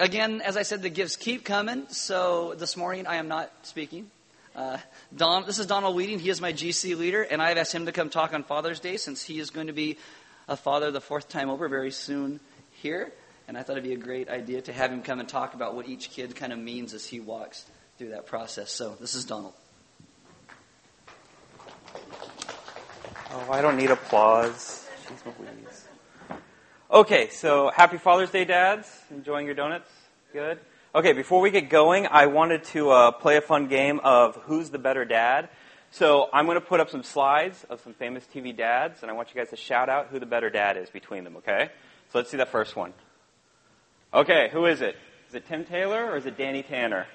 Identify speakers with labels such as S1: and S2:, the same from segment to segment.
S1: again, as I said, the gifts keep coming. So this morning I am not speaking. Uh, Don, this is Donald Weeding. He is my GC leader, and I've asked him to come talk on Father's Day since he is going to be a father the fourth time over very soon here. And I thought it'd be a great idea to have him come and talk about what each kid kind of means as he walks through that process. So this is Donald.
S2: Oh, I don't need applause. Okay, so happy Father's Day, dads. Enjoying your donuts? Good. Okay, before we get going, I wanted to uh, play a fun game of Who's the Better Dad. So I'm going to put up some slides of some famous TV dads, and I want you guys to shout out who the better dad is between them, okay? So let's see that first one. Okay, who is it? Is it Tim Taylor or is it Danny Tanner?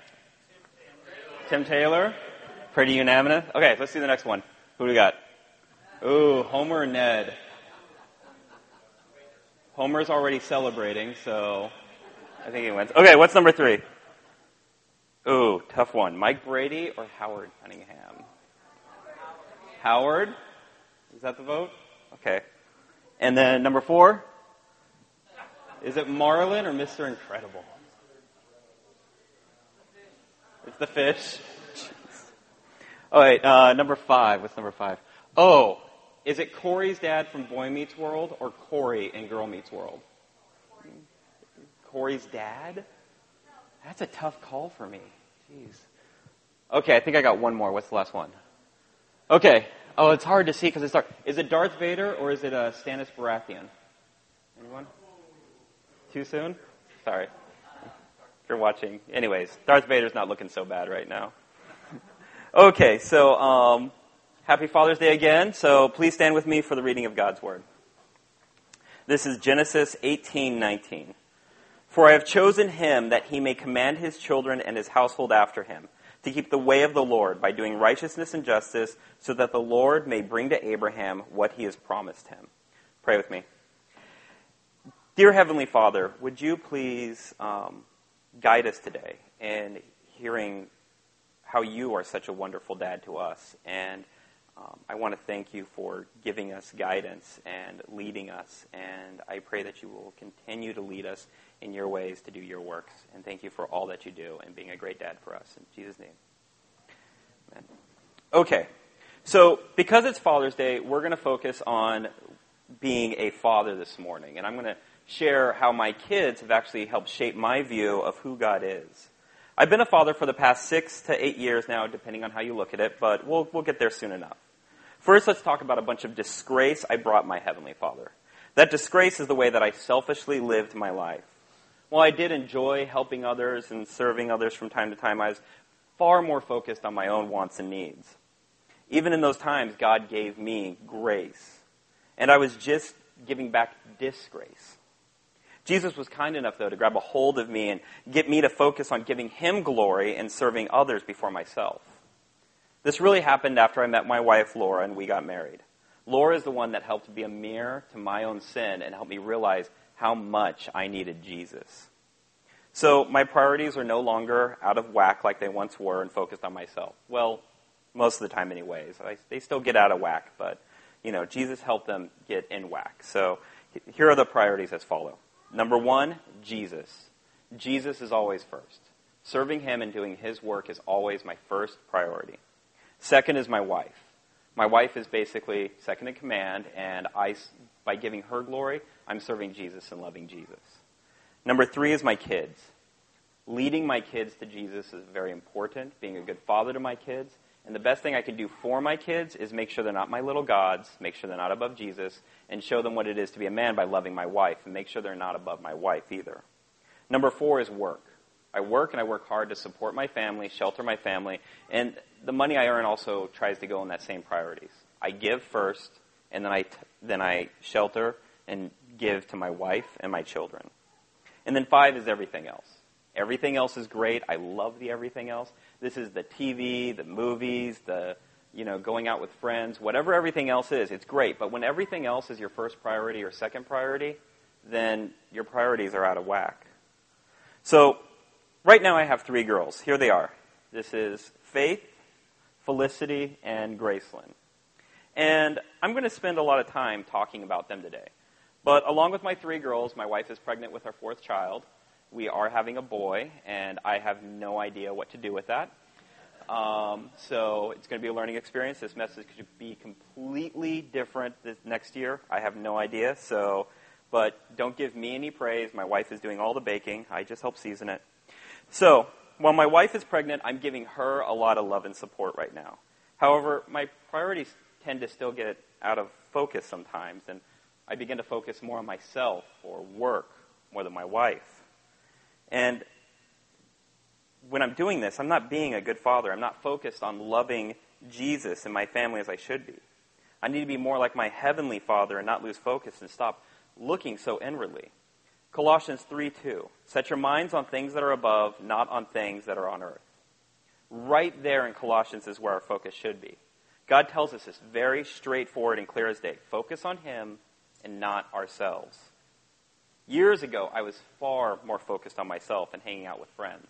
S2: Tim Taylor. Pretty unanimous. Okay, let's see the next one. Who do we got? Ooh, Homer and Ned. Homer's already celebrating, so I think he wins. Okay, what's number three? Ooh, tough one. Mike Brady or Howard Cunningham? Howard? Is that the vote? Okay. And then number four? Is it Marlin or Mr. Incredible? It's the fish. All right, uh, number five. What's number five? Oh, is it Corey's dad from Boy Meets World or Corey in Girl Meets World? Corey's dad? That's a tough call for me. Jeez. Okay, I think I got one more. What's the last one? Okay. Oh, it's hard to see because it's dark. Is it Darth Vader or is it uh, Stannis Baratheon? Anyone? Too soon? Sorry. If you're watching. Anyways, Darth Vader's not looking so bad right now. okay, so um, happy Father's Day again. So please stand with me for the reading of God's Word. This is Genesis 18:19. For I have chosen him that he may command his children and his household after him, to keep the way of the Lord by doing righteousness and justice, so that the Lord may bring to Abraham what he has promised him. Pray with me. Dear Heavenly Father, would you please um, guide us today in hearing how you are such a wonderful dad to us and um, I want to thank you for giving us guidance and leading us, and I pray that you will continue to lead us in your ways to do your works. And thank you for all that you do and being a great dad for us. In Jesus' name. Amen. Okay, so because it's Father's Day, we're going to focus on being a father this morning, and I'm going to share how my kids have actually helped shape my view of who God is. I've been a father for the past six to eight years now, depending on how you look at it, but we'll, we'll get there soon enough. First, let's talk about a bunch of disgrace I brought my Heavenly Father. That disgrace is the way that I selfishly lived my life. While I did enjoy helping others and serving others from time to time, I was far more focused on my own wants and needs. Even in those times, God gave me grace. And I was just giving back disgrace. Jesus was kind enough, though, to grab a hold of me and get me to focus on giving Him glory and serving others before myself. This really happened after I met my wife, Laura, and we got married. Laura is the one that helped be a mirror to my own sin and helped me realize how much I needed Jesus. So my priorities are no longer out of whack like they once were and focused on myself. Well, most of the time, anyways. I, they still get out of whack, but you know, Jesus helped them get in whack. So here are the priorities as follow. Number one, Jesus. Jesus is always first. Serving Him and doing His work is always my first priority. Second is my wife. My wife is basically second in command, and I, by giving her glory, I'm serving Jesus and loving Jesus. Number three is my kids. Leading my kids to Jesus is very important, being a good father to my kids. And the best thing I can do for my kids is make sure they're not my little gods, make sure they're not above Jesus, and show them what it is to be a man by loving my wife, and make sure they're not above my wife either. Number four is work. I work and I work hard to support my family, shelter my family, and the money I earn also tries to go in that same priorities. I give first, and then I, t- then I shelter and give to my wife and my children. And then five is everything else. Everything else is great. I love the everything else. This is the TV, the movies, the you know, going out with friends, whatever everything else is, it's great. But when everything else is your first priority or second priority, then your priorities are out of whack. So Right now, I have three girls. Here they are. This is Faith, Felicity, and Gracelyn. And I'm going to spend a lot of time talking about them today. But along with my three girls, my wife is pregnant with our fourth child. we are having a boy, and I have no idea what to do with that. Um, so it's going to be a learning experience. This message could be completely different this next year. I have no idea. So, but don't give me any praise. My wife is doing all the baking. I just help season it. So, while my wife is pregnant, I'm giving her a lot of love and support right now. However, my priorities tend to still get out of focus sometimes, and I begin to focus more on myself or work more than my wife. And when I'm doing this, I'm not being a good father. I'm not focused on loving Jesus and my family as I should be. I need to be more like my heavenly Father and not lose focus and stop looking so inwardly. Colossians 3 2. Set your minds on things that are above, not on things that are on earth. Right there in Colossians is where our focus should be. God tells us this very straightforward and clear as day. Focus on Him and not ourselves. Years ago, I was far more focused on myself and hanging out with friends.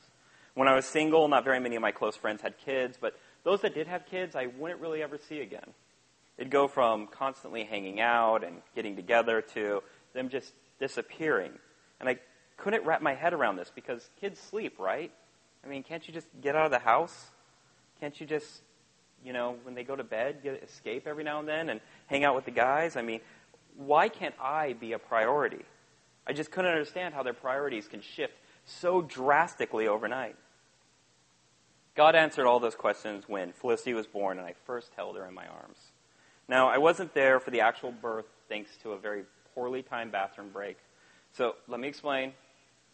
S2: When I was single, not very many of my close friends had kids, but those that did have kids, I wouldn't really ever see again. It'd go from constantly hanging out and getting together to them just disappearing. And I couldn't wrap my head around this because kids sleep, right? I mean, can't you just get out of the house? Can't you just, you know, when they go to bed, get escape every now and then and hang out with the guys? I mean, why can't I be a priority? I just couldn't understand how their priorities can shift so drastically overnight. God answered all those questions when Felicity was born and I first held her in my arms. Now, I wasn't there for the actual birth thanks to a very poorly timed bathroom break. So let me explain.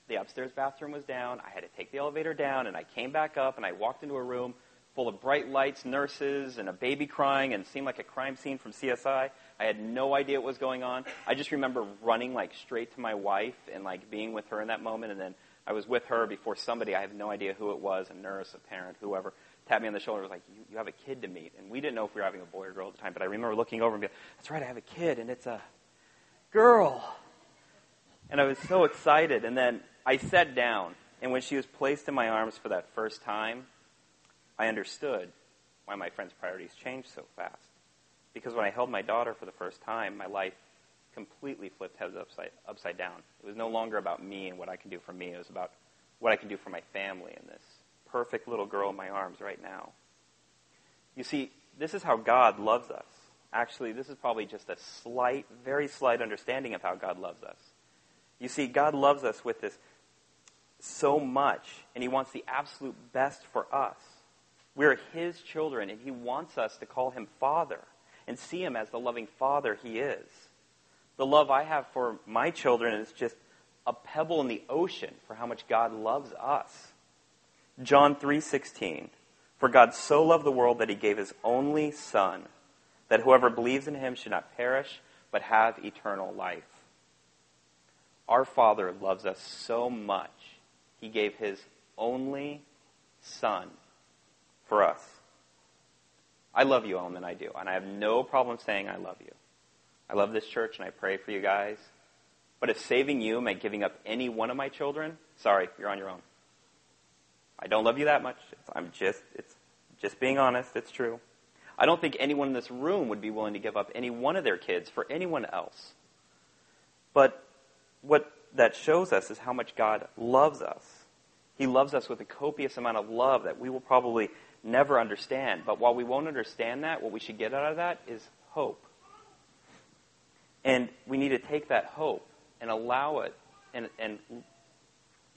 S2: The upstairs bathroom was down. I had to take the elevator down, and I came back up, and I walked into a room full of bright lights, nurses, and a baby crying, and seemed like a crime scene from CSI. I had no idea what was going on. I just remember running like straight to my wife and like being with her in that moment, and then I was with her before somebody, I have no idea who it was, a nurse, a parent, whoever, tapped me on the shoulder and was like, you, you have a kid to meet. And we didn't know if we were having a boy or girl at the time, but I remember looking over and being, that's right, I have a kid, and it's a girl. And I was so excited. And then I sat down, and when she was placed in my arms for that first time, I understood why my friend's priorities changed so fast. Because when I held my daughter for the first time, my life completely flipped heads upside, upside down. It was no longer about me and what I can do for me. It was about what I can do for my family and this perfect little girl in my arms right now. You see, this is how God loves us. Actually, this is probably just a slight, very slight understanding of how God loves us. You see, God loves us with this so much, and He wants the absolute best for us. We're His children, and He wants us to call Him Father and see Him as the loving Father He is. The love I have for my children is just a pebble in the ocean for how much God loves us. John 3:16 For God so loved the world that he gave his only son that whoever believes in him should not perish but have eternal life. Our Father loves us so much. He gave his only son for us. I love you, Ellen, and I do, and I have no problem saying I love you. I love this church and I pray for you guys. But if saving you meant giving up any one of my children, sorry, you're on your own. I don't love you that much. I'm just, it's just being honest. It's true. I don't think anyone in this room would be willing to give up any one of their kids for anyone else. But what that shows us is how much God loves us. He loves us with a copious amount of love that we will probably never understand. But while we won't understand that, what we should get out of that is hope. And we need to take that hope and allow it and, and,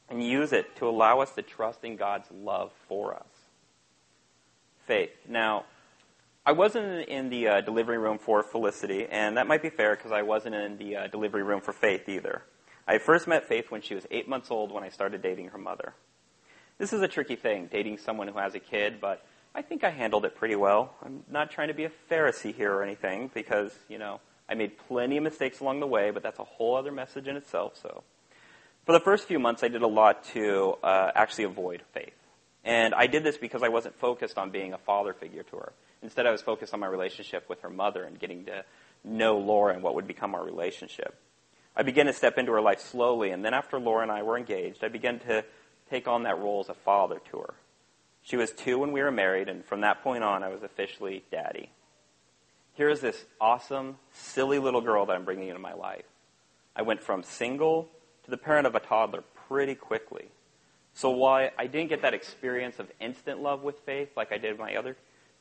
S2: and use it to allow us to trust in God's love for us. Faith. Now, I wasn't in the uh, delivery room for Felicity, and that might be fair because I wasn't in the uh, delivery room for Faith either. I first met Faith when she was eight months old when I started dating her mother. This is a tricky thing, dating someone who has a kid, but I think I handled it pretty well. I'm not trying to be a Pharisee here or anything because, you know, I made plenty of mistakes along the way, but that's a whole other message in itself. So, for the first few months, I did a lot to uh, actually avoid faith. And I did this because I wasn't focused on being a father figure to her. Instead, I was focused on my relationship with her mother and getting to know Laura and what would become our relationship. I began to step into her life slowly, and then after Laura and I were engaged, I began to take on that role as a father to her. She was two when we were married, and from that point on, I was officially daddy. Here's this awesome, silly little girl that I'm bringing into my life. I went from single to the parent of a toddler pretty quickly. So while I didn't get that experience of instant love with faith like I did with my other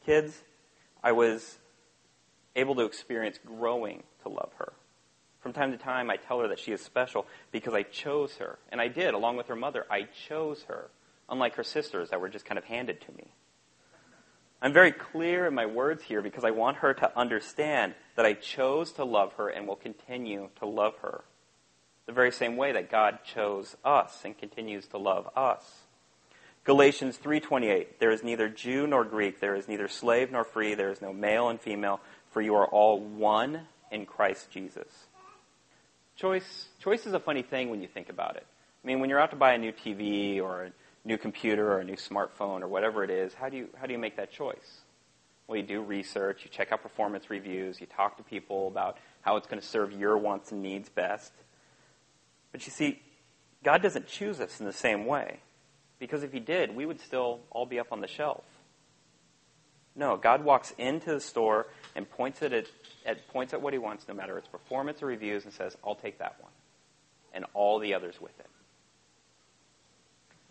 S2: kids, I was able to experience growing to love her. From time to time, I tell her that she is special because I chose her. And I did, along with her mother. I chose her, unlike her sisters that were just kind of handed to me. I'm very clear in my words here because I want her to understand that I chose to love her and will continue to love her. The very same way that God chose us and continues to love us. Galatians 3:28 There is neither Jew nor Greek there is neither slave nor free there is no male and female for you are all one in Christ Jesus. Choice choice is a funny thing when you think about it. I mean when you're out to buy a new TV or a new computer or a new smartphone or whatever it is, how do you how do you make that choice? Well, you do research, you check out performance reviews, you talk to people about how it's going to serve your wants and needs best. But you see, God doesn't choose us in the same way. Because if He did, we would still all be up on the shelf. No, God walks into the store and points at it, at, points at what He wants, no matter its performance or reviews, and says, I'll take that one. And all the others with it.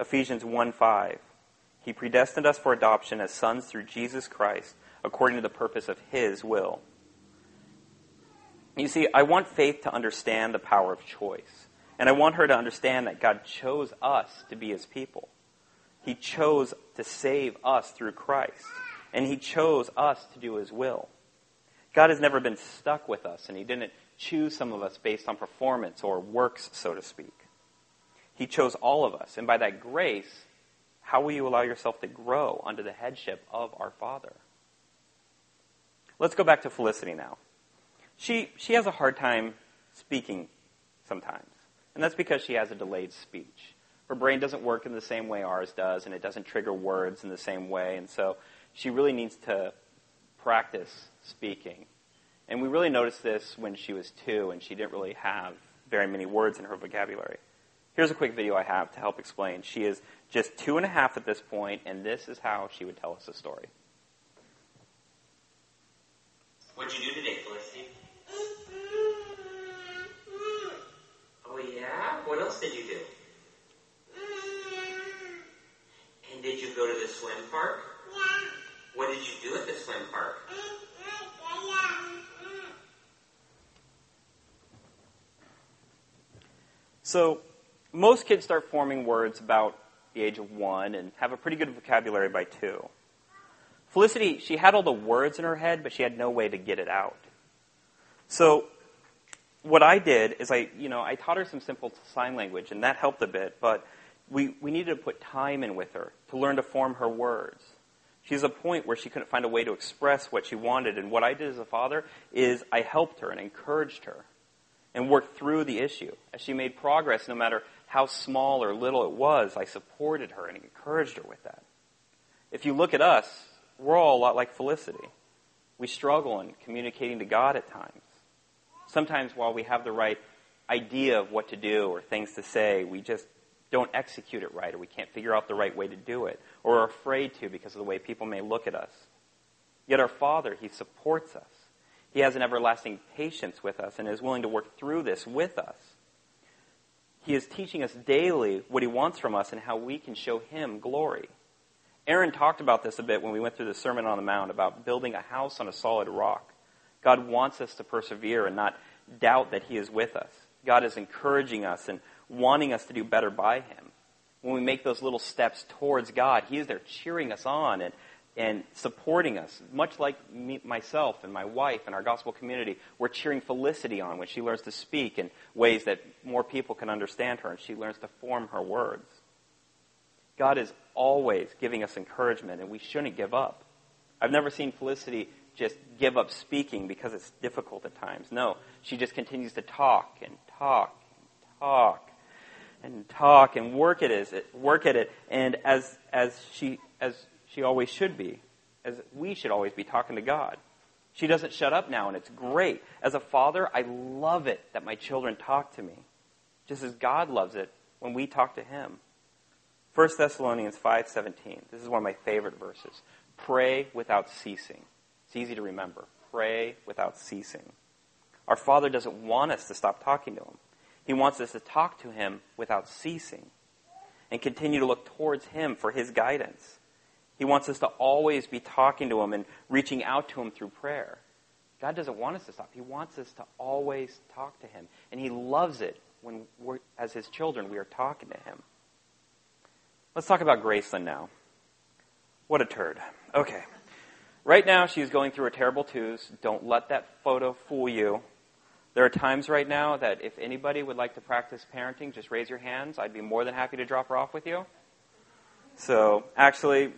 S2: Ephesians 1 5. He predestined us for adoption as sons through Jesus Christ, according to the purpose of His will. You see, I want Faith to understand the power of choice. And I want her to understand that God chose us to be His people. He chose to save us through Christ. And He chose us to do His will. God has never been stuck with us, and He didn't choose some of us based on performance or works, so to speak. He chose all of us. And by that grace, how will you allow yourself to grow under the headship of our Father? Let's go back to Felicity now. She, she has a hard time speaking sometimes. And that's because she has a delayed speech. Her brain doesn't work in the same way ours does, and it doesn't trigger words in the same way. And so she really needs to practice speaking. And we really noticed this when she was two, and she didn't really have very many words in her vocabulary. Here's a quick video I have to help explain. She is just two and a half at this point, and this is how she would tell us a story.
S3: What'd you do today, Felicity? Oh yeah? What else did you do? Mm-hmm. And did you go to the swim park?
S4: Yeah.
S3: What did you do at the swim park? Mm-hmm.
S2: So, most kids start forming words about the age of one and have a pretty good vocabulary by two. Felicity, she had all the words in her head, but she had no way to get it out. So, what I did is I, you know, I taught her some simple sign language, and that helped a bit, but we, we needed to put time in with her to learn to form her words. She's a point where she couldn't find a way to express what she wanted, and what I did as a father is I helped her and encouraged her and worked through the issue. As she made progress, no matter how small or little it was, I supported her and encouraged her with that. If you look at us, we're all a lot like Felicity. We struggle in communicating to God at times. Sometimes while we have the right idea of what to do or things to say, we just don't execute it right or we can't figure out the right way to do it or are afraid to because of the way people may look at us. Yet our Father, He supports us. He has an everlasting patience with us and is willing to work through this with us. He is teaching us daily what He wants from us and how we can show Him glory. Aaron talked about this a bit when we went through the Sermon on the Mount about building a house on a solid rock. God wants us to persevere and not doubt that He is with us. God is encouraging us and wanting us to do better by Him. When we make those little steps towards God, He is there cheering us on and, and supporting us. Much like me, myself and my wife and our gospel community, we're cheering Felicity on when she learns to speak in ways that more people can understand her and she learns to form her words. God is always giving us encouragement, and we shouldn't give up. I've never seen Felicity just give up speaking because it's difficult at times. No, she just continues to talk and talk and talk and talk and work at it, work at it, and as as she as she always should be, as we should always be talking to God. She doesn't shut up now, and it's great. As a father, I love it that my children talk to me, just as God loves it when we talk to Him. 1 Thessalonians 5:17. This is one of my favorite verses. Pray without ceasing. It's easy to remember. Pray without ceasing. Our Father doesn't want us to stop talking to him. He wants us to talk to Him without ceasing and continue to look towards Him for His guidance. He wants us to always be talking to Him and reaching out to Him through prayer. God doesn't want us to stop. He wants us to always talk to Him. And He loves it when, we're, as His children, we are talking to Him. Let's talk about Gracelyn now. What a turd. Okay. Right now, she's going through a terrible twos. Don't let that photo fool you. There are times right now that if anybody would like to practice parenting, just raise your hands. I'd be more than happy to drop her off with you. So, actually,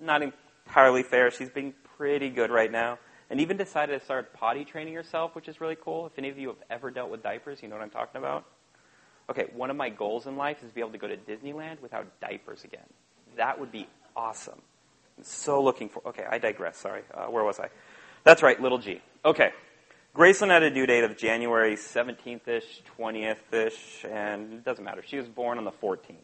S2: not entirely fair. She's being pretty good right now. And even decided to start potty training herself, which is really cool. If any of you have ever dealt with diapers, you know what I'm talking about. Okay, one of my goals in life is to be able to go to Disneyland without diapers again. That would be awesome. So looking for. Okay, I digress. Sorry. Uh, where was I? That's right, little G. Okay. Gracelyn had a due date of January 17th ish, 20th ish, and it doesn't matter. She was born on the 14th.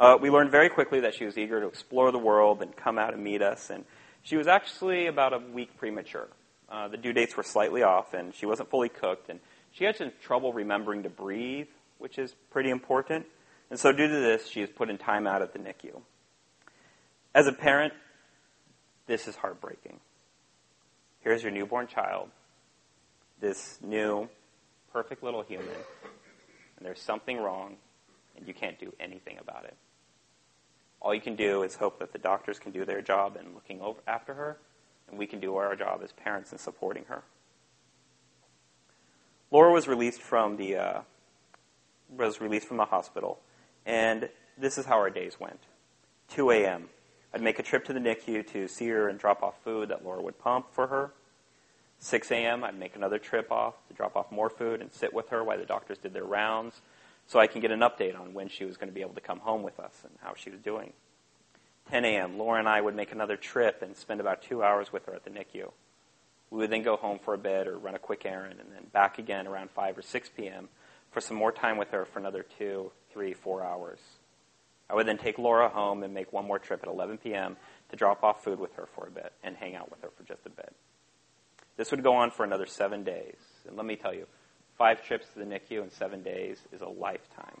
S2: Uh, we learned very quickly that she was eager to explore the world and come out and meet us, and she was actually about a week premature. Uh, the due dates were slightly off, and she wasn't fully cooked, and she had some trouble remembering to breathe, which is pretty important. And so, due to this, she is put in time out at the NICU. As a parent, this is heartbreaking. Here's your newborn child, this new, perfect little human, and there's something wrong, and you can't do anything about it. All you can do is hope that the doctors can do their job in looking over after her, and we can do our job as parents in supporting her. Laura was released from the uh, was released from the hospital, and this is how our days went. 2 a.m. I'd make a trip to the NICU to see her and drop off food that Laura would pump for her. 6 a.m., I'd make another trip off to drop off more food and sit with her while the doctors did their rounds so I can get an update on when she was going to be able to come home with us and how she was doing. 10 a.m., Laura and I would make another trip and spend about two hours with her at the NICU. We would then go home for a bit or run a quick errand and then back again around 5 or 6 p.m. for some more time with her for another two, three, four hours. I would then take Laura home and make one more trip at 11 p.m. to drop off food with her for a bit and hang out with her for just a bit. This would go on for another seven days. And let me tell you, five trips to the NICU in seven days is a lifetime.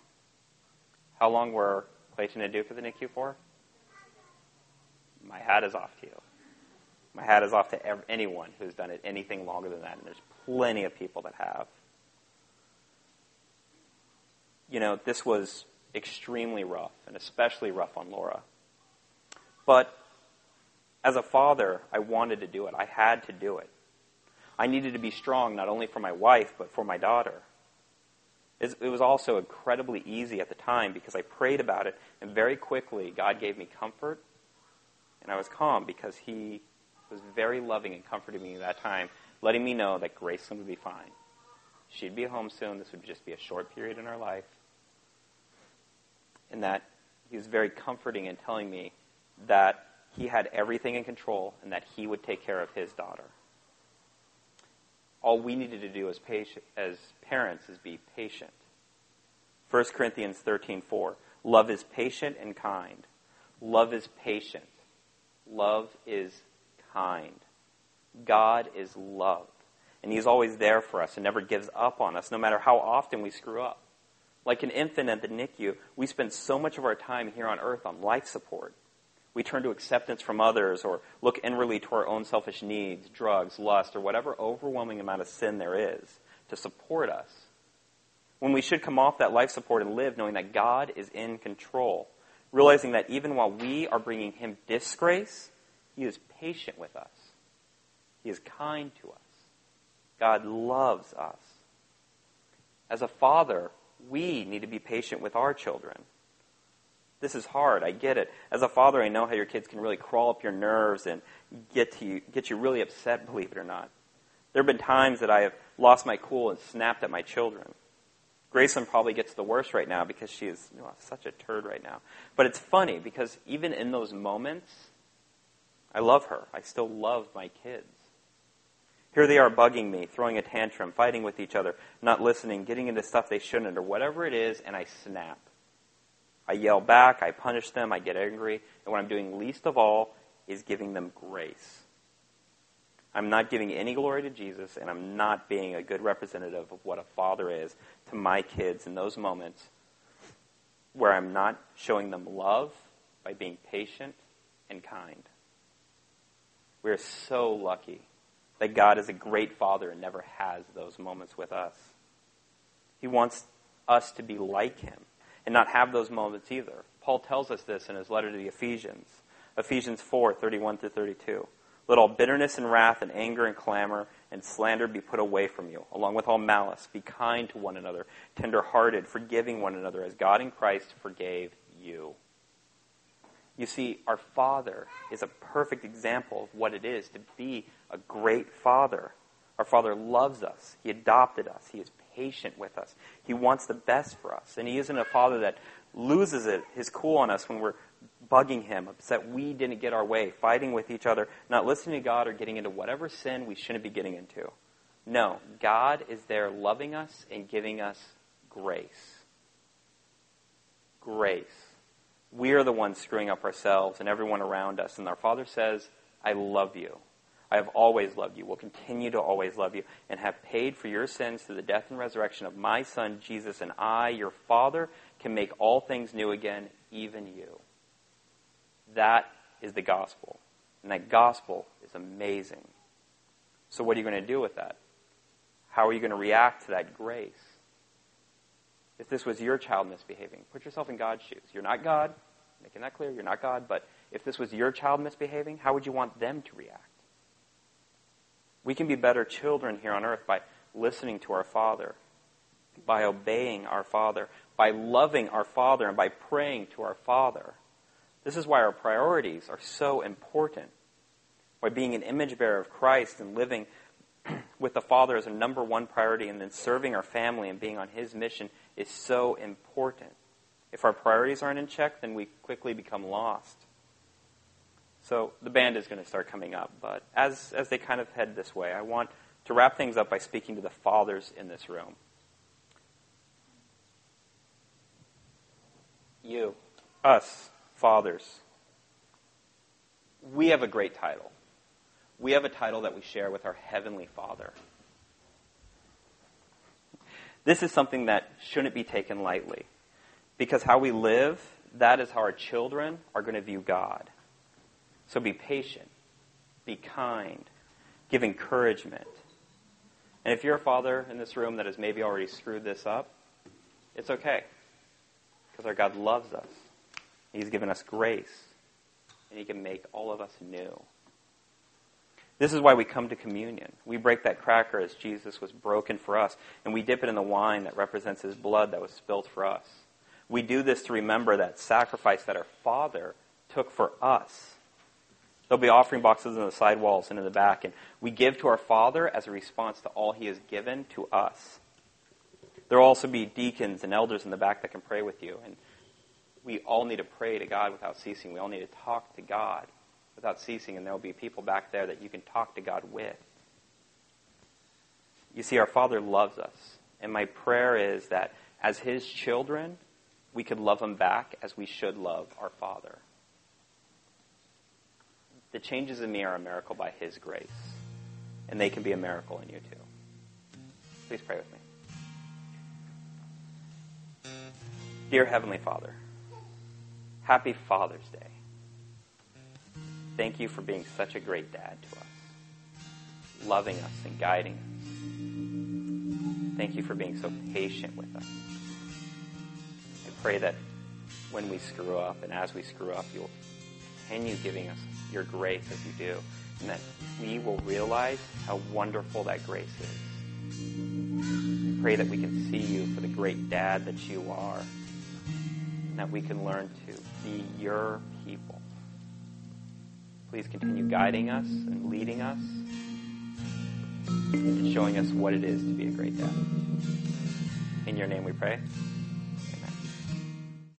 S2: How long were Clayton and Duke at the NICU for? My hat is off to you. My hat is off to anyone who's done it anything longer than that, and there's plenty of people that have. You know, this was extremely rough, and especially rough on Laura. But as a father, I wanted to do it. I had to do it. I needed to be strong not only for my wife, but for my daughter. It was also incredibly easy at the time because I prayed about it, and very quickly God gave me comfort, and I was calm because He was very loving and comforting me at that time, letting me know that Gracelyn would be fine. She'd be home soon. This would just be a short period in her life in that he was very comforting in telling me that he had everything in control and that he would take care of his daughter. All we needed to do as, patient, as parents is be patient. 1 Corinthians 13:4 Love is patient and kind. Love is patient. Love is kind. God is love. And he's always there for us and never gives up on us no matter how often we screw up. Like an infant at the NICU, we spend so much of our time here on earth on life support. We turn to acceptance from others or look inwardly to our own selfish needs, drugs, lust, or whatever overwhelming amount of sin there is to support us. When we should come off that life support and live knowing that God is in control, realizing that even while we are bringing Him disgrace, He is patient with us. He is kind to us. God loves us. As a father, we need to be patient with our children. This is hard. I get it. As a father, I know how your kids can really crawl up your nerves and get to you, get you really upset, believe it or not. There have been times that I have lost my cool and snapped at my children. Gracelyn probably gets the worst right now because she is such a turd right now. But it's funny because even in those moments, I love her. I still love my kids. Here they are bugging me, throwing a tantrum, fighting with each other, not listening, getting into stuff they shouldn't, or whatever it is, and I snap. I yell back, I punish them, I get angry, and what I'm doing least of all is giving them grace. I'm not giving any glory to Jesus, and I'm not being a good representative of what a father is to my kids in those moments where I'm not showing them love by being patient and kind. We're so lucky that God is a great father and never has those moments with us. He wants us to be like him and not have those moments either. Paul tells us this in his letter to the Ephesians. Ephesians 4, 31 to 32. Let all bitterness and wrath and anger and clamor and slander be put away from you, along with all malice. Be kind to one another, tender-hearted, forgiving one another, as God in Christ forgave you. You see, our Father is a perfect example of what it is to be a great Father. Our Father loves us. He adopted us. He is patient with us. He wants the best for us. And He isn't a Father that loses it, his cool on us when we're bugging Him, upset we didn't get our way, fighting with each other, not listening to God, or getting into whatever sin we shouldn't be getting into. No, God is there loving us and giving us grace. Grace. We are the ones screwing up ourselves and everyone around us. And our Father says, I love you. I have always loved you, will continue to always love you, and have paid for your sins through the death and resurrection of my Son, Jesus, and I, your Father, can make all things new again, even you. That is the gospel. And that gospel is amazing. So, what are you going to do with that? How are you going to react to that grace? If this was your child misbehaving, put yourself in God's shoes. You're not God, making that clear, you're not God, but if this was your child misbehaving, how would you want them to react? We can be better children here on earth by listening to our Father, by obeying our Father, by loving our Father, and by praying to our Father. This is why our priorities are so important. Why being an image bearer of Christ and living with the Father as a number one priority and then serving our family and being on His mission is so important. If our priorities aren't in check, then we quickly become lost. So the band is going to start coming up, but as, as they kind of head this way, I want to wrap things up by speaking to the fathers in this room. You, us, fathers, we have a great title. We have a title that we share with our Heavenly Father. This is something that shouldn't be taken lightly. Because how we live, that is how our children are going to view God. So be patient, be kind, give encouragement. And if you're a father in this room that has maybe already screwed this up, it's okay. Because our God loves us. He's given us grace. And He can make all of us new. This is why we come to communion. We break that cracker as Jesus was broken for us, and we dip it in the wine that represents his blood that was spilled for us. We do this to remember that sacrifice that our Father took for us. There'll be offering boxes in the side walls and in the back, and we give to our Father as a response to all he has given to us. There will also be deacons and elders in the back that can pray with you, and we all need to pray to God without ceasing. We all need to talk to God without ceasing, and there will be people back there that you can talk to God with. You see, our Father loves us. And my prayer is that as His children, we could love Him back as we should love our Father. The changes in me are a miracle by His grace. And they can be a miracle in you too. Please pray with me. Dear Heavenly Father, happy Father's Day. Thank you for being such a great dad to us, loving us and guiding us. Thank you for being so patient with us. I pray that when we screw up and as we screw up, you'll continue giving us your grace as you do, and that we will realize how wonderful that grace is. I pray that we can see you for the great dad that you are, and that we can learn to be your people. Please continue guiding us and leading us and showing us what it is to be a great dad. In your name we pray.